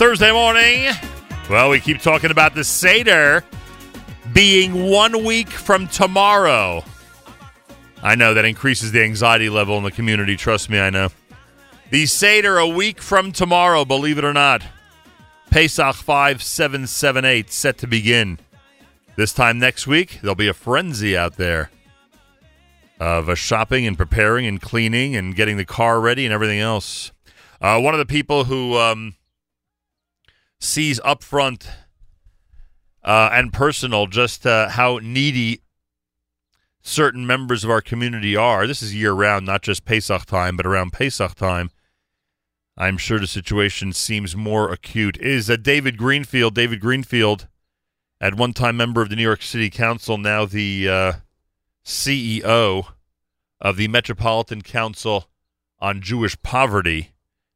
Thursday morning. Well, we keep talking about the Seder being one week from tomorrow. I know that increases the anxiety level in the community. Trust me, I know. The Seder a week from tomorrow, believe it or not. Pesach 5778 set to begin. This time next week, there'll be a frenzy out there of uh, shopping and preparing and cleaning and getting the car ready and everything else. Uh, one of the people who um, sees upfront uh, and personal just uh, how needy certain members of our community are. This is year round, not just Pesach time, but around Pesach time. I'm sure the situation seems more acute. Is uh, David Greenfield? David Greenfield, at one time member of the New York City Council, now the uh, CEO of the Metropolitan Council on Jewish Poverty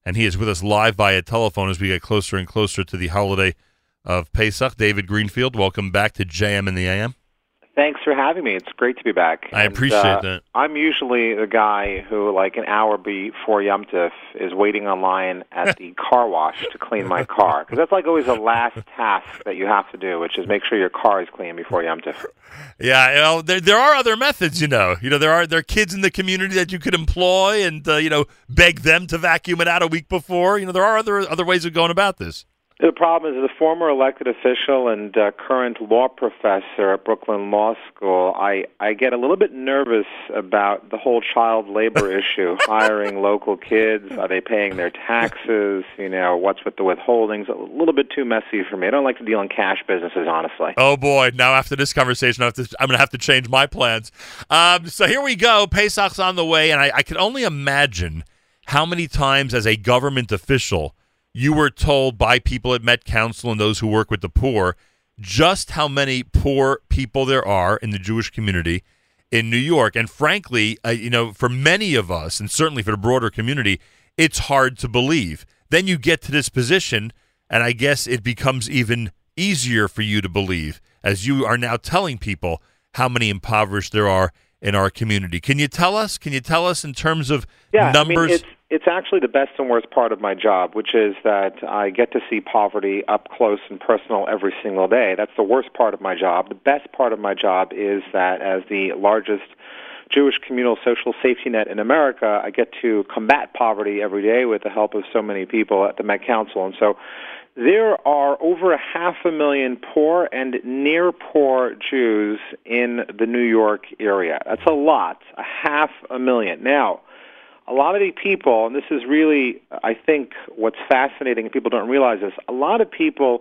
and he is with us live via telephone as we get closer and closer to the holiday of Pesach. David Greenfield, welcome back to JM in the AM. Thanks for having me. It's great to be back. I appreciate uh, that. I'm usually the guy who, like an hour before Yom Tif, is waiting online at the car wash to clean my car because that's like always the last task that you have to do, which is make sure your car is clean before Yom Tif. Yeah, you know, there there are other methods. You know, you know there are there are kids in the community that you could employ and uh, you know beg them to vacuum it out a week before. You know, there are other other ways of going about this. The problem is, as a former elected official and uh, current law professor at Brooklyn Law School, I, I get a little bit nervous about the whole child labor issue. Hiring local kids, are they paying their taxes? You know, what's with the withholdings? A little bit too messy for me. I don't like to deal in cash businesses, honestly. Oh boy! Now after this conversation, I am going to have to change my plans. Um, so here we go. Pesach's on the way, and I, I can only imagine how many times, as a government official you were told by people at Met Council and those who work with the poor just how many poor people there are in the Jewish community in New York. And frankly, uh, you know, for many of us, and certainly for the broader community, it's hard to believe. Then you get to this position, and I guess it becomes even easier for you to believe as you are now telling people how many impoverished there are in our community. Can you tell us? Can you tell us in terms of yeah, numbers? I mean, it's actually the best and worst part of my job, which is that I get to see poverty up close and personal every single day. That's the worst part of my job. The best part of my job is that as the largest Jewish communal social safety net in America, I get to combat poverty every day with the help of so many people at the Met Council. And so there are over a half a million poor and near poor Jews in the New York area. That's a lot, a half a million. Now, a lot of the people, and this is really, I think, what's fascinating, and people don't realize this, a lot of people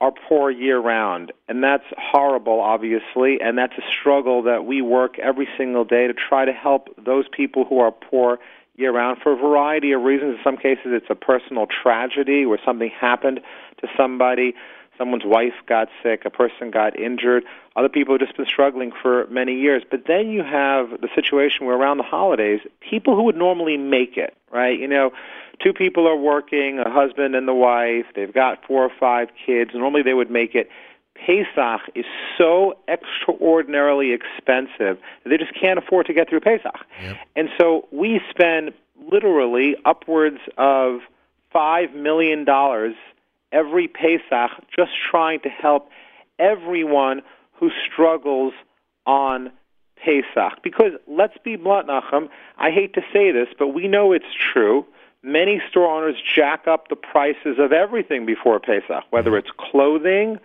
are poor year round, and that's horrible, obviously, and that's a struggle that we work every single day to try to help those people who are poor year round for a variety of reasons. In some cases, it's a personal tragedy where something happened to somebody someone's wife got sick, a person got injured. Other people have just been struggling for many years. But then you have the situation where around the holidays, people who would normally make it, right? You know, two people are working, a husband and the wife, they've got four or five kids. Normally they would make it. Pesach is so extraordinarily expensive that they just can't afford to get through Pesach. Yep. And so we spend literally upwards of $5 million every Pesach just trying to help everyone who struggles on Pesach. Because let's be blunt, Nachum, I hate to say this, but we know it's true. Many store owners jack up the prices of everything before Pesach, whether mm-hmm. it's clothing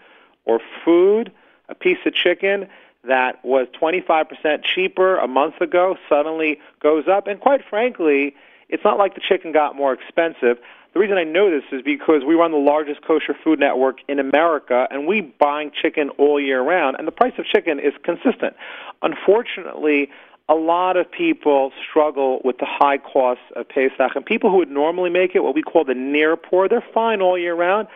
or food, a piece of chicken that was 25% cheaper a month ago suddenly goes up. And quite frankly, it's not like the chicken got more expensive. The reason I know this is because we run the largest kosher food network in America, and we buying chicken all year round, and the price of chicken is consistent. Unfortunately, a lot of people struggle with the high costs of Pesach, and people who would normally make it, what we call the near poor, they're fine all year round.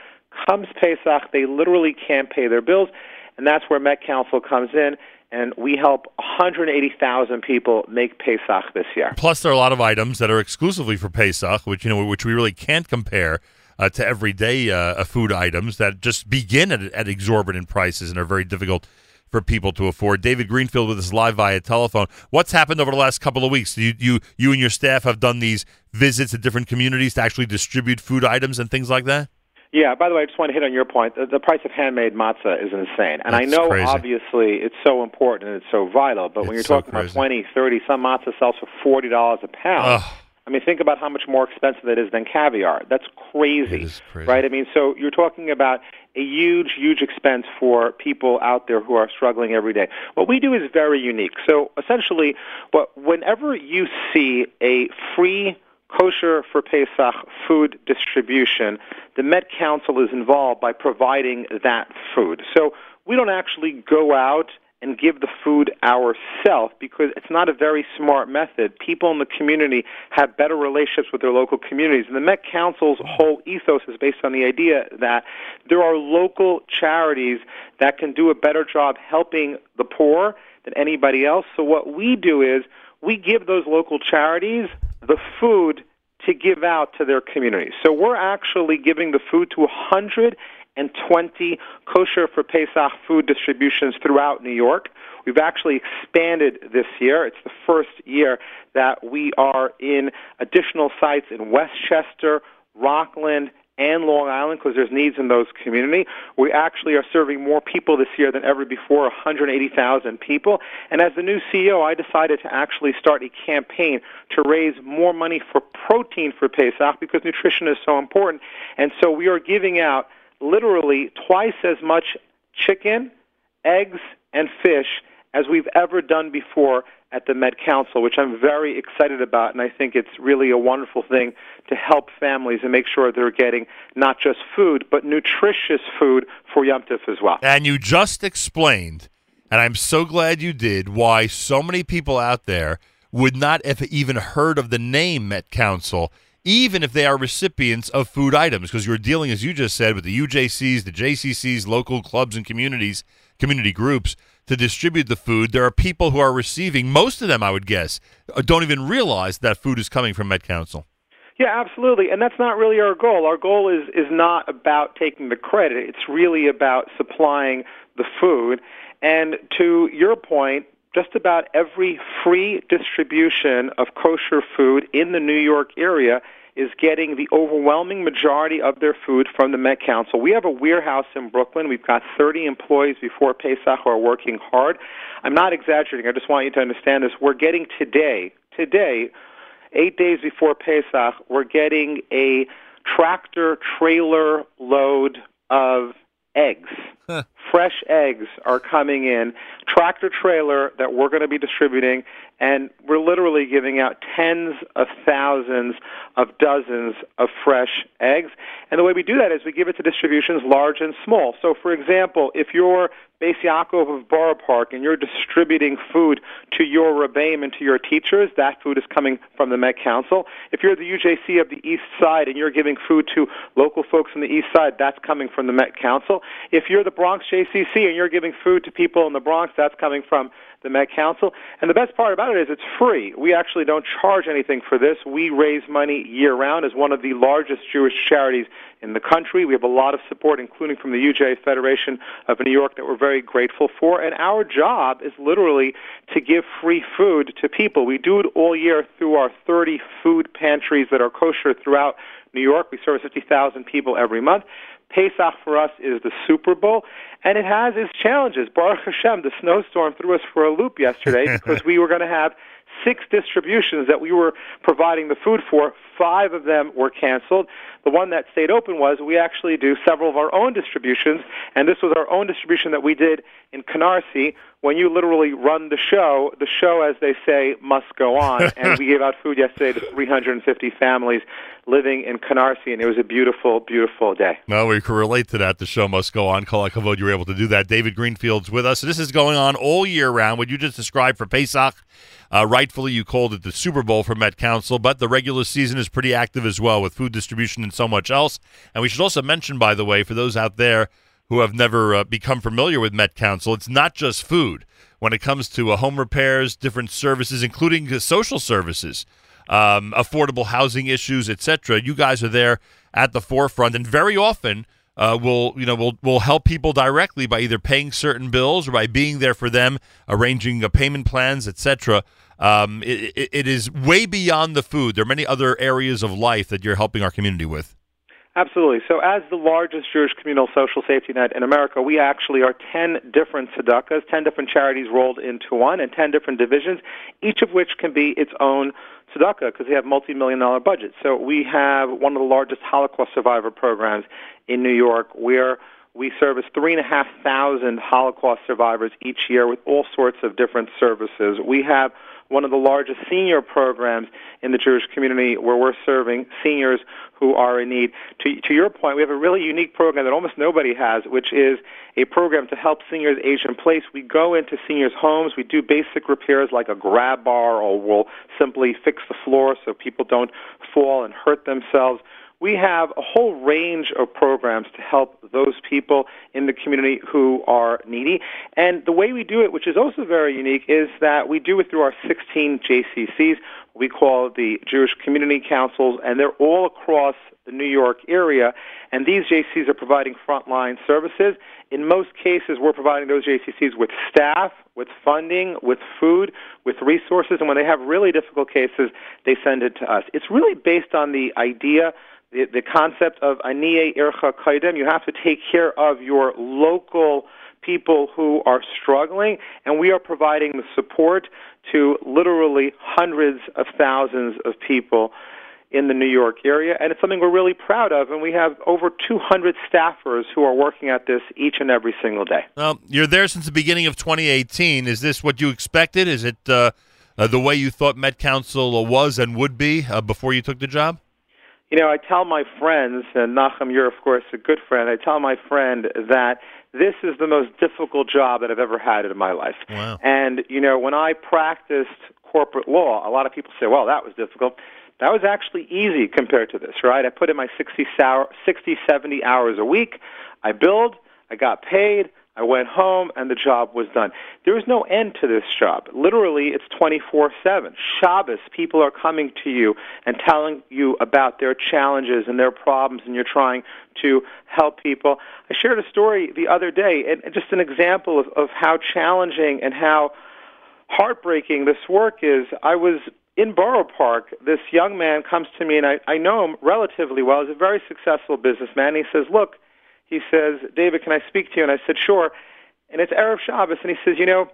Comes Pesach, they literally can't pay their bills, and that's where Met Council comes in and we help 180,000 people make Pesach this year. Plus, there are a lot of items that are exclusively for Pesach, which you know, which we really can't compare uh, to everyday uh, food items that just begin at, at exorbitant prices and are very difficult for people to afford. David Greenfield with us live via telephone. What's happened over the last couple of weeks? You, you, you and your staff have done these visits to different communities to actually distribute food items and things like that. Yeah. By the way, I just want to hit on your point. The, the price of handmade matzah is insane, and I know crazy. obviously it's so important and it's so vital. But when you're so talking about crazy. twenty, thirty, some matzah sells for forty dollars a pound. Ugh. I mean, think about how much more expensive it is than caviar. That's crazy, crazy. right? I mean, so you're talking about a huge, huge expense for people out there who are struggling every day. What we do is very unique. So essentially, what whenever you see a free kosher for Pesach food distribution, the Met Council is involved by providing that food. So we don't actually go out and give the food ourselves because it's not a very smart method. People in the community have better relationships with their local communities. And the Met Council's whole ethos is based on the idea that there are local charities that can do a better job helping the poor than anybody else. So what we do is we give those local charities the food to give out to their communities. So we're actually giving the food to 120 kosher for Pesach food distributions throughout New York. We've actually expanded this year. It's the first year that we are in additional sites in Westchester, Rockland, and Long Island because there's needs in those community. We actually are serving more people this year than ever before, 180,000 people. And as the new CEO, I decided to actually start a campaign to raise more money for protein for Pesach because nutrition is so important. And so we are giving out literally twice as much chicken, eggs, and fish as we've ever done before at the Met Council, which I'm very excited about, and I think it's really a wonderful thing to help families and make sure they're getting not just food, but nutritious food for Yom Tov as well. And you just explained, and I'm so glad you did, why so many people out there would not have even heard of the name Met Council, even if they are recipients of food items, because you're dealing, as you just said, with the UJCs, the JCCs, local clubs and communities, community groups to distribute the food. There are people who are receiving, most of them, I would guess, uh, don't even realize that food is coming from Met Council. Yeah, absolutely. And that's not really our goal. Our goal is is not about taking the credit. It's really about supplying the food. And to your point, just about every free distribution of kosher food in the New York area is getting the overwhelming majority of their food from the Met Council. We have a warehouse in Brooklyn. We've got 30 employees before Pesach who are working hard. I'm not exaggerating. I just want you to understand this. We're getting today, today, eight days before Pesach, we're getting a tractor trailer load of eggs. Fresh eggs are coming in, tractor trailer that we're going to be distributing, and we're literally giving out tens of thousands of dozens of fresh eggs. And the way we do that is we give it to distributions large and small. So, for example, if you're Beis Yaakov of Borough Park and you're distributing food to your rebbeim and to your teachers, that food is coming from the Met Council. If you're the UJC of the East Side and you're giving food to local folks on the East Side, that's coming from the Met Council. If you're the Bronx JCC and you're giving food to people in the Bronx, that's coming from the Met Council. And the best part about it is it's free. We actually don't charge anything for this. We raise money year round as one of the largest Jewish charities in the country. We have a lot of support, including from the UJA Federation of New York, that we're very grateful for. And our job is literally to give free food to people. We do it all year through our 30 food pantries that are kosher throughout New York. We serve 50,000 people every month. Pesach for us is the Super Bowl, and it has its challenges. Baruch Hashem, the snowstorm threw us for a loop yesterday because we were going to have six distributions that we were providing the food for. Five of them were canceled. The one that stayed open was we actually do several of our own distributions, and this was our own distribution that we did in Canarsie. When you literally run the show, the show, as they say, must go on. and we gave out food yesterday to 350 families living in Canarsie, and it was a beautiful, beautiful day. Well, we can relate to that. The show must go on. Kol HaKavod, you were able to do that. David Greenfield's with us. This is going on all year round. What you just described for Pesach, uh, rightfully you called it the Super Bowl for Met Council, but the regular season is pretty active as well with food distribution and so much else. And we should also mention, by the way, for those out there who have never uh, become familiar with Met Council, it's not just food. When it comes to uh, home repairs, different services, including social services, um, affordable housing issues, etc., you guys are there at the forefront, and very often uh, will you know will will help people directly by either paying certain bills or by being there for them, arranging uh, payment plans, etc. Um, it, it is way beyond the food. There are many other areas of life that you're helping our community with. Absolutely. So, as the largest Jewish communal social safety net in America, we actually are 10 different tzedakahs, 10 different charities rolled into one, and 10 different divisions, each of which can be its own tzedakah because they have multi million dollar budgets. So, we have one of the largest Holocaust survivor programs in New York where we service 3,500 Holocaust survivors each year with all sorts of different services. We have one of the largest senior programs in the Jewish community where we're serving seniors who are in need. To, to your point, we have a really unique program that almost nobody has, which is a program to help seniors age in place. We go into seniors' homes, we do basic repairs like a grab bar, or we'll simply fix the floor so people don't fall and hurt themselves we have a whole range of programs to help those people in the community who are needy. And the way we do it, which is also very unique, is that we do it through our 16 JCCs. We call the Jewish Community Councils, and they're all across the New York area. And these JCCs are providing frontline services. In most cases, we're providing those JCCs with staff, with funding, with food, with resources. And when they have really difficult cases, they send it to us. It's really based on the idea the, the concept of aniye ircha kaidem. You have to take care of your local people who are struggling, and we are providing the support to literally hundreds of thousands of people in the New York area, and it's something we're really proud of. And we have over 200 staffers who are working at this each and every single day. Well, you're there since the beginning of 2018. Is this what you expected? Is it uh, uh, the way you thought Met Council was and would be uh, before you took the job? You know, I tell my friends, and Nachum, you're of course a good friend. I tell my friend that this is the most difficult job that I've ever had in my life. Wow. And you know, when I practiced corporate law, a lot of people say, "Well, that was difficult." That was actually easy compared to this, right? I put in my 60, 60 70 hours a week. I billed, I got paid, I went home and the job was done. There is no end to this job. Literally, it's 24 7. Shabbos, people are coming to you and telling you about their challenges and their problems, and you're trying to help people. I shared a story the other day, and just an example of, of how challenging and how heartbreaking this work is. I was in Borough Park. This young man comes to me, and I, I know him relatively well. He's a very successful businessman. He says, Look, he says, David, can I speak to you? And I said, sure. And it's Erev Shabbos, and he says, you know,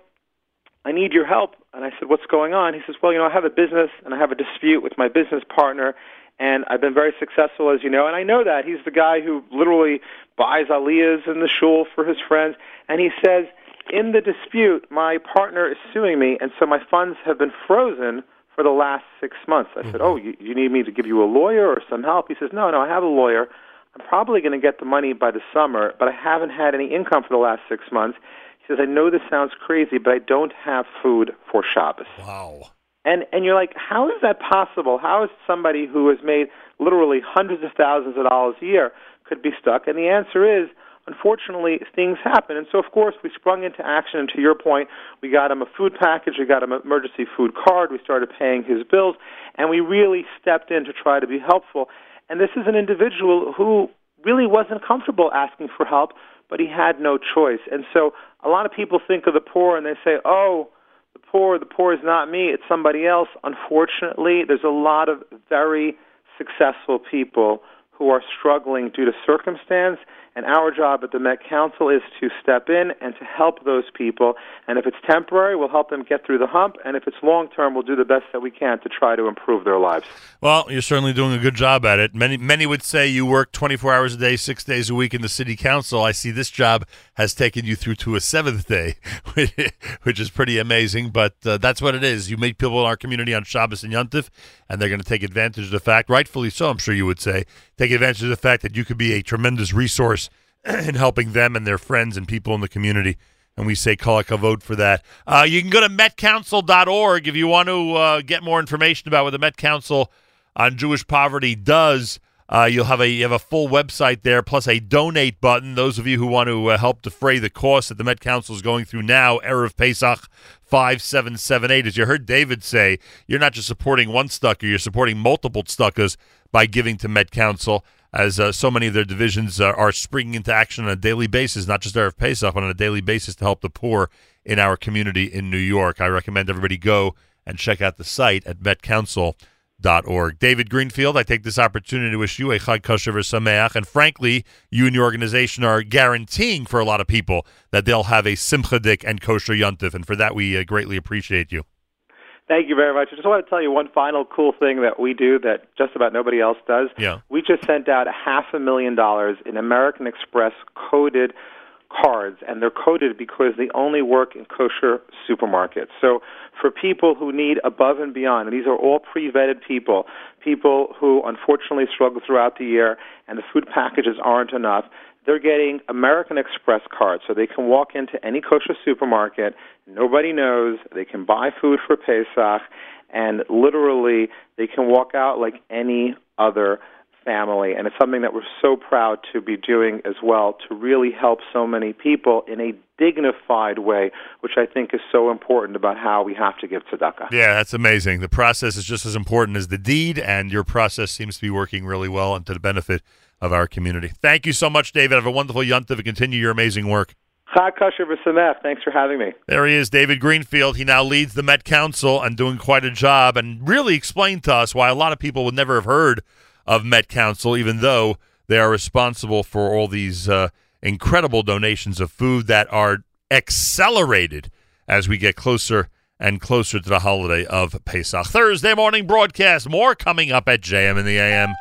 I need your help. And I said, what's going on? He says, well, you know, I have a business, and I have a dispute with my business partner, and I've been very successful, as you know. And I know that. He's the guy who literally buys aliyahs in the shul for his friends. And he says, in the dispute, my partner is suing me, and so my funds have been frozen for the last six months. I mm-hmm. said, oh, you, you need me to give you a lawyer or some help? He says, no, no, I have a lawyer. I'm probably going to get the money by the summer, but I haven't had any income for the last six months. He says, I know this sounds crazy, but I don't have food for Shabbos. Wow. And and you're like, how is that possible? How is somebody who has made literally hundreds of thousands of dollars a year could be stuck? And the answer is, unfortunately, things happen. And so, of course, we sprung into action. And to your point, we got him a food package, we got him an emergency food card, we started paying his bills, and we really stepped in to try to be helpful. And this is an individual who really wasn't comfortable asking for help, but he had no choice. And so a lot of people think of the poor and they say, oh, the poor, the poor is not me, it's somebody else. Unfortunately, there's a lot of very successful people who are struggling due to circumstance and our job at the Met Council is to step in and to help those people. And if it's temporary, we'll help them get through the hump. And if it's long term, we'll do the best that we can to try to improve their lives. Well, you're certainly doing a good job at it. Many many would say you work 24 hours a day, six days a week in the city council. I see this job has taken you through to a seventh day, which is pretty amazing. But uh, that's what it is. You meet people in our community on Shabbos and Yontif, and they're going to take advantage of the fact, rightfully so, I'm sure you would say, take advantage of the fact that you could be a tremendous resource in helping them and their friends and people in the community. And we say Kol HaKavod for that. Uh, you can go to metcouncil.org if you want to uh, get more information about what the Met Council on Jewish Poverty does. Uh, you'll have a you have a full website there, plus a donate button. Those of you who want to uh, help defray the cost that the Met Council is going through now, erev Pesach five seven seven eight. As you heard David say, you're not just supporting one tzedakah, you're supporting multiple tzedakahs by giving to Met Council as uh, so many of their divisions uh, are springing into action on a daily basis, not just Erev Pesach, but on a daily basis to help the poor in our community in New York. I recommend everybody go and check out the site at metcouncil.org. Org. David Greenfield, I take this opportunity to wish you a Chag Kosher Sameach, and frankly, you and your organization are guaranteeing for a lot of people that they'll have a Simcha Dik and Kosher Yontif, and for that we uh, greatly appreciate you. Thank you very much. I just want to tell you one final cool thing that we do that just about nobody else does. Yeah. We just sent out a half a million dollars in American Express coded cards, and they're coded because they only work in kosher supermarkets. So for people who need above and beyond, and these are all pre-vetted people, people who unfortunately struggle throughout the year, and the food packages aren't enough, they're getting American Express cards, so they can walk into any kosher supermarket. Nobody knows. They can buy food for Pesach, and literally they can walk out like any other family, and it's something that we're so proud to be doing as well to really help so many people in a dignified way, which I think is so important about how we have to give tzedakah. Yeah, that's amazing. The process is just as important as the deed, and your process seems to be working really well and to the benefit of our community. Thank you so much, David. Have a wonderful Yontif and continue your amazing work. Chag Kosher V'Samech. Thanks for having me. There he is, David Greenfield. He now leads the Met Council and doing quite a job and really explained to us why a lot of people would never have heard of Met Council, even though they are responsible for all these uh, incredible donations of food that are accelerated as we get closer and closer to the holiday of Pesach. Thursday morning broadcast. More coming up at JM in the AM.